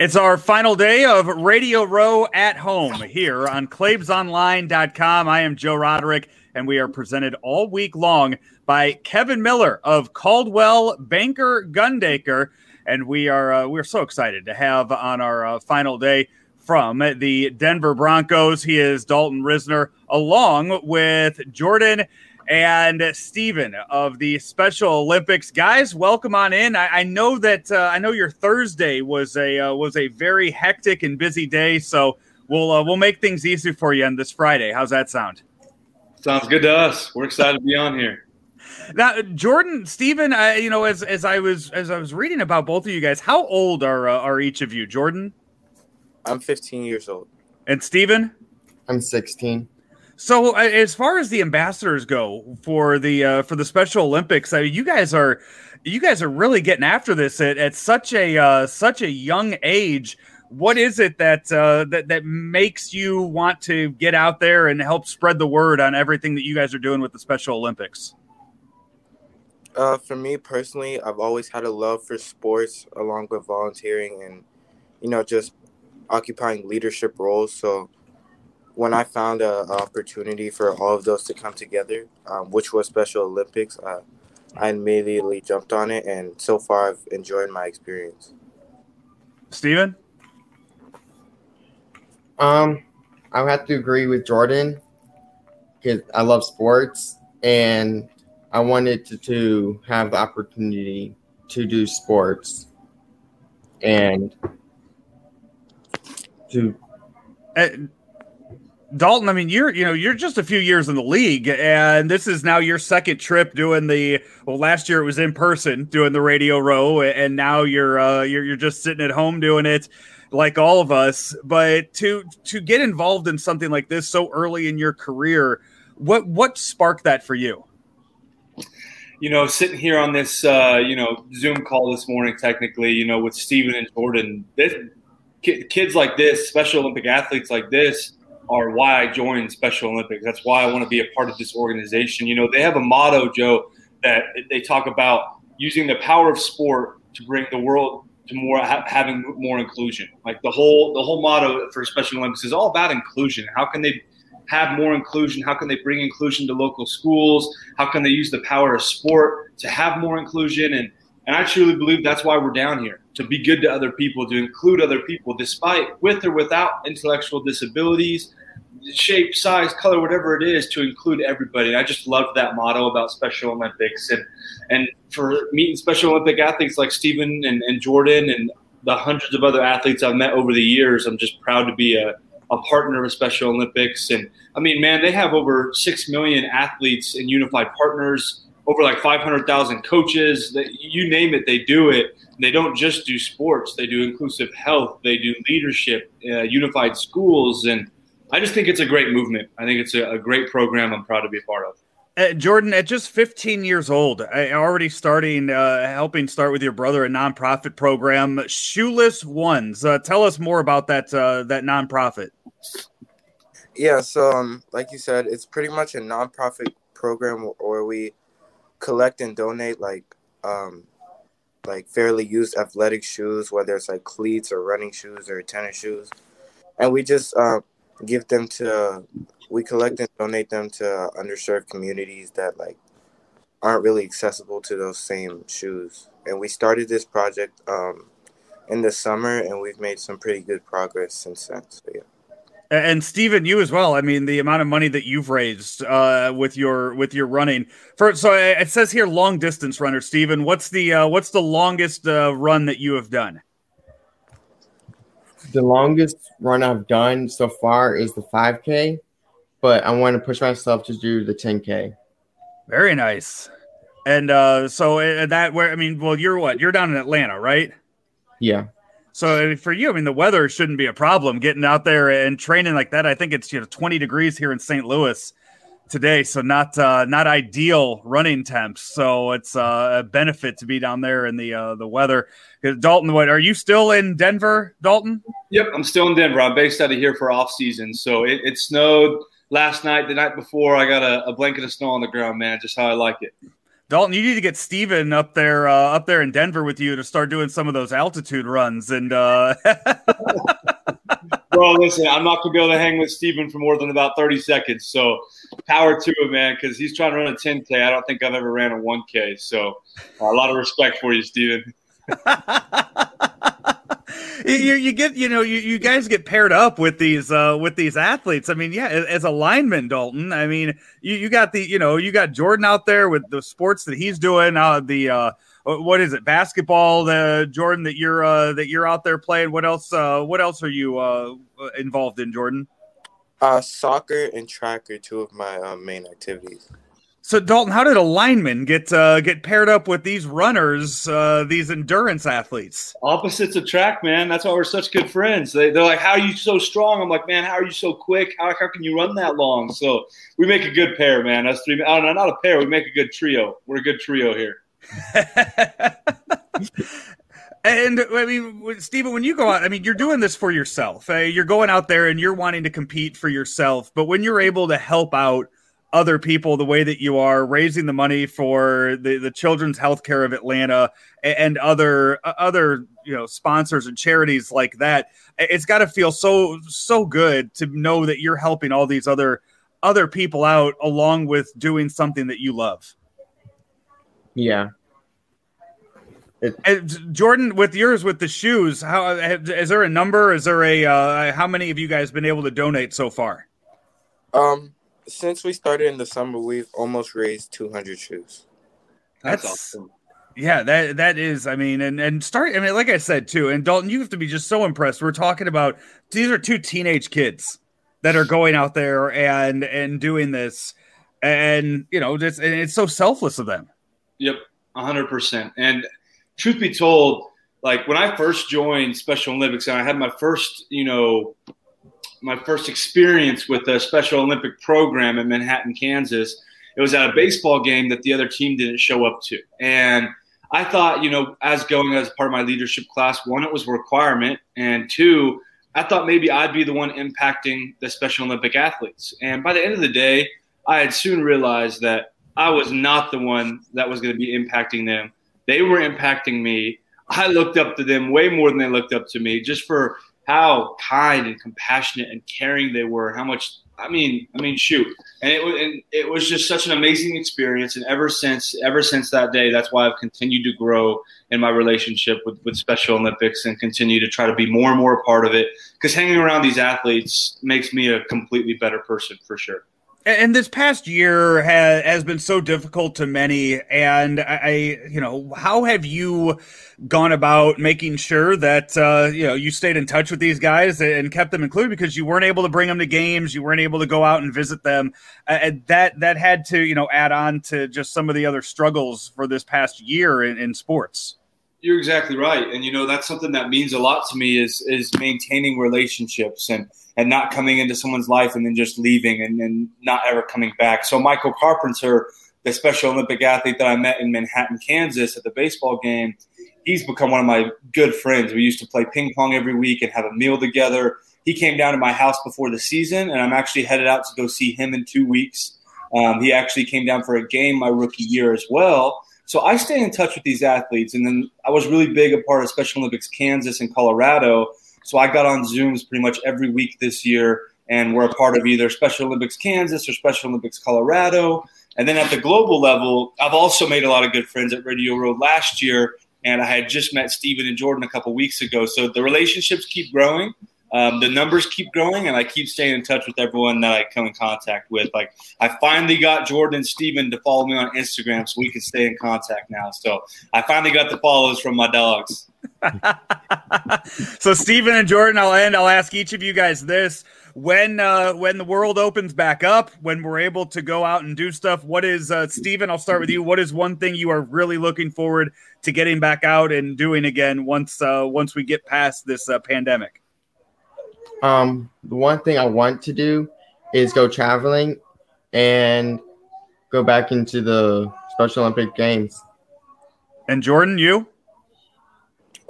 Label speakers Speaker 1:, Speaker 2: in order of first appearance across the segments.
Speaker 1: It's our final day of Radio Row at home here on ClaibsOnline.com. I am Joe Roderick, and we are presented all week long by Kevin Miller of Coldwell Banker Gundaker. And we are uh, we're so excited to have on our uh, final day from the Denver Broncos. He is Dalton Risner, along with Jordan and Stephen of the Special Olympics. Guys, welcome on in. I, I know that uh, I know your Thursday was a uh, was a very hectic and busy day, so we'll uh, we'll make things easy for you on this Friday. How's that sound?
Speaker 2: Sounds good to us. We're excited to be on here.
Speaker 1: Now, Jordan, Stephen, I, you know, as as I was as I was reading about both of you guys, how old are uh, are each of you? Jordan,
Speaker 3: I'm 15 years old,
Speaker 1: and Stephen,
Speaker 4: I'm 16.
Speaker 1: So, uh, as far as the ambassadors go for the uh, for the Special Olympics, I mean, you guys are you guys are really getting after this at, at such a uh, such a young age. What is it that uh, that that makes you want to get out there and help spread the word on everything that you guys are doing with the Special Olympics?
Speaker 3: Uh, for me personally, I've always had a love for sports, along with volunteering and you know just occupying leadership roles. So when I found an opportunity for all of those to come together, um, which was Special Olympics, uh, I immediately jumped on it, and so far I've enjoyed my experience.
Speaker 1: Steven?
Speaker 4: Um, I would have to agree with Jordan because I love sports, and I wanted to, to have the opportunity to do sports and to.
Speaker 1: Uh, Dalton, I mean, you're you know you're just a few years in the league, and this is now your second trip doing the. Well, last year it was in person doing the radio row, and now you're uh, you're you're just sitting at home doing it, like all of us. But to to get involved in something like this so early in your career, what what sparked that for you?
Speaker 2: You know, sitting here on this uh, you know Zoom call this morning, technically, you know, with Stephen and Jordan, this, kids like this, Special Olympic athletes like this are why I joined Special Olympics. That's why I want to be a part of this organization. You know, they have a motto, Joe, that they talk about using the power of sport to bring the world to more ha- having more inclusion. Like the whole the whole motto for Special Olympics is all about inclusion. How can they have more inclusion? How can they bring inclusion to local schools? How can they use the power of sport to have more inclusion? And and I truly believe that's why we're down here to be good to other people, to include other people, despite with or without intellectual disabilities, shape, size, color, whatever it is, to include everybody. And I just love that motto about Special Olympics and and for meeting Special Olympic athletes like Stephen and, and Jordan and the hundreds of other athletes I've met over the years, I'm just proud to be a, a partner of Special Olympics. And I mean, man, they have over six million athletes and unified partners over like 500,000 coaches. You name it, they do it. They don't just do sports; they do inclusive health, they do leadership, uh, unified schools, and I just think it's a great movement. I think it's a, a great program. I'm proud to be a part of.
Speaker 1: Uh, Jordan, at just 15 years old, already starting, uh, helping start with your brother a nonprofit program, Shoeless Ones. Uh, tell us more about that uh, that nonprofit.
Speaker 3: Yeah, so um, like you said, it's pretty much a nonprofit program where we collect and donate like um, like fairly used athletic shoes, whether it's like cleats or running shoes or tennis shoes, and we just uh, give them to we collect and donate them to underserved communities that like aren't really accessible to those same shoes. And we started this project um, in the summer, and we've made some pretty good progress since then. So yeah.
Speaker 1: And Stephen, you as well. I mean, the amount of money that you've raised uh, with your with your running. For so it says here, long distance runner. Stephen, what's the uh, what's the longest uh, run that you have done?
Speaker 4: The longest run I've done so far is the 5K, but I want to push myself to do the 10K.
Speaker 1: Very nice. And uh, so uh, that where I mean, well, you're what? You're down in Atlanta, right?
Speaker 4: Yeah.
Speaker 1: So for you, I mean, the weather shouldn't be a problem getting out there and training like that. I think it's you know 20 degrees here in St. Louis today, so not uh, not ideal running temps. So it's uh, a benefit to be down there in the uh, the weather. Dalton, what are you still in Denver, Dalton?
Speaker 2: Yep, I'm still in Denver. I'm based out of here for off season. So it, it snowed last night, the night before. I got a, a blanket of snow on the ground, man. Just how I like it.
Speaker 1: Dalton, you need to get Steven up there, uh, up there in Denver with you to start doing some of those altitude runs. And uh...
Speaker 2: bro, listen, I'm not gonna be able to hang with Steven for more than about 30 seconds. So power to him, man, because he's trying to run a 10k. I don't think I've ever ran a 1k. So uh, a lot of respect for you, Steven.
Speaker 1: you, you get you know you, you guys get paired up with these uh with these athletes. I mean yeah as a lineman dalton i mean you, you got the you know you got jordan out there with the sports that he's doing uh the uh what is it basketball the jordan that you're uh that you're out there playing. What else uh what else are you uh involved in jordan?
Speaker 3: Uh soccer and track are two of my uh, main activities
Speaker 1: so Dalton, how did a lineman get uh, get paired up with these runners, uh, these endurance athletes?
Speaker 2: Opposites attract, man. That's why we're such good friends. They, are like, "How are you so strong?" I'm like, "Man, how are you so quick? How, how can you run that long?" So we make a good pair, man. Us three, oh, no, not a pair. We make a good trio. We're a good trio here.
Speaker 1: And I mean, Stephen, when you go out, I mean, you're doing this for yourself. Uh, you're going out there and you're wanting to compete for yourself. But when you're able to help out other people the way that you are raising the money for the, the children's healthcare of Atlanta and, and other uh, other you know sponsors and charities like that it's got to feel so so good to know that you're helping all these other other people out along with doing something that you love
Speaker 4: yeah
Speaker 1: and Jordan, with yours with the shoes, how is there a number? Is there a uh, how many of you guys been able to donate so far?
Speaker 3: Um, since we started in the summer, we've almost raised 200 shoes.
Speaker 1: That's, That's awesome. Yeah, that that is. I mean, and and start. I mean, like I said too, and Dalton, you have to be just so impressed. We're talking about these are two teenage kids that are going out there and and doing this, and you know, it's it's so selfless of them.
Speaker 2: Yep, hundred percent. And truth be told, like when I first joined Special Olympics, and I had my first, you know, my first experience with a Special Olympic program in Manhattan, Kansas. It was at a baseball game that the other team didn't show up to. And I thought, you know, as going as part of my leadership class, one, it was a requirement. And two, I thought maybe I'd be the one impacting the Special Olympic athletes. And by the end of the day, I had soon realized that I was not the one that was going to be impacting them. They were impacting me. I looked up to them way more than they looked up to me just for how kind and compassionate and caring they were. How much I mean, I mean, shoot, and it was and it was just such an amazing experience. And ever since, ever since that day, that's why I've continued to grow in my relationship with with Special Olympics and continue to try to be more and more a part of it. Because hanging around these athletes makes me a completely better person for sure
Speaker 1: and this past year has, has been so difficult to many and I, you know how have you gone about making sure that uh, you know you stayed in touch with these guys and kept them included? Because you weren't able to bring them to games you weren't able to go out and visit them. And that that had to you know add on to just some of the other struggles for this past year in, in sports
Speaker 2: you're exactly right and you know that's something that means a lot to me is is maintaining relationships and and not coming into someone's life and then just leaving and then not ever coming back. So Michael Carpenter, the Special Olympic athlete that I met in Manhattan, Kansas at the baseball game, he's become one of my good friends. We used to play ping pong every week and have a meal together. He came down to my house before the season, and I'm actually headed out to go see him in two weeks. Um, he actually came down for a game my rookie year as well. So I stay in touch with these athletes, and then I was really big a part of Special Olympics Kansas and Colorado so I got on Zooms pretty much every week this year, and we're a part of either Special Olympics Kansas or Special Olympics Colorado. And then at the global level, I've also made a lot of good friends at Radio Row last year, and I had just met Stephen and Jordan a couple weeks ago. So the relationships keep growing. Um, the numbers keep growing, and I keep staying in touch with everyone that I come in contact with. Like I finally got Jordan and Steven to follow me on Instagram, so we can stay in contact now. So I finally got the follows from my dogs.
Speaker 1: so Stephen and Jordan, I'll end. I'll ask each of you guys this: when uh, when the world opens back up, when we're able to go out and do stuff, what is uh, Stephen? I'll start with you. What is one thing you are really looking forward to getting back out and doing again once uh, once we get past this uh, pandemic?
Speaker 4: Um, the one thing I want to do is go traveling and go back into the Special Olympic Games.
Speaker 1: And Jordan, you?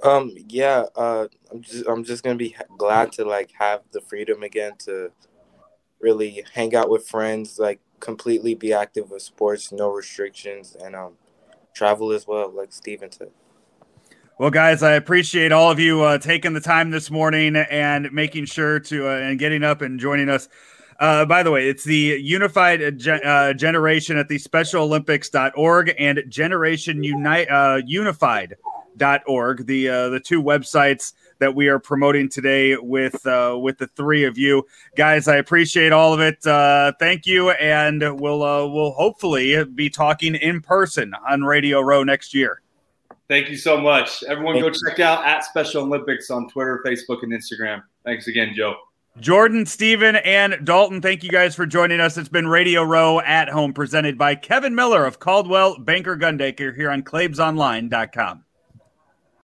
Speaker 3: Um, yeah, uh, I'm just I'm just gonna be glad to like have the freedom again to really hang out with friends, like completely be active with sports, no restrictions, and um, travel as well, like Steven said.
Speaker 1: Well, guys, I appreciate all of you uh, taking the time this morning and making sure to uh, and getting up and joining us. Uh, by the way, it's the Unified Gen- uh, Generation at the SpecialOlympics.org and Generation Unite uh, Unified.org, the uh, the two websites that we are promoting today with with the three of you guys. I appreciate all of it. Thank you, and we'll we'll hopefully be talking in person on Radio Row next year.
Speaker 2: Thank you so much. Everyone go check out at Special Olympics on Twitter, Facebook, and Instagram. Thanks again, Joe.
Speaker 1: Jordan, Steven, and Dalton, thank you guys for joining us. It's been Radio Row at Home presented by Kevin Miller of Coldwell Banker Gundaker here on ClaibsOnline.com.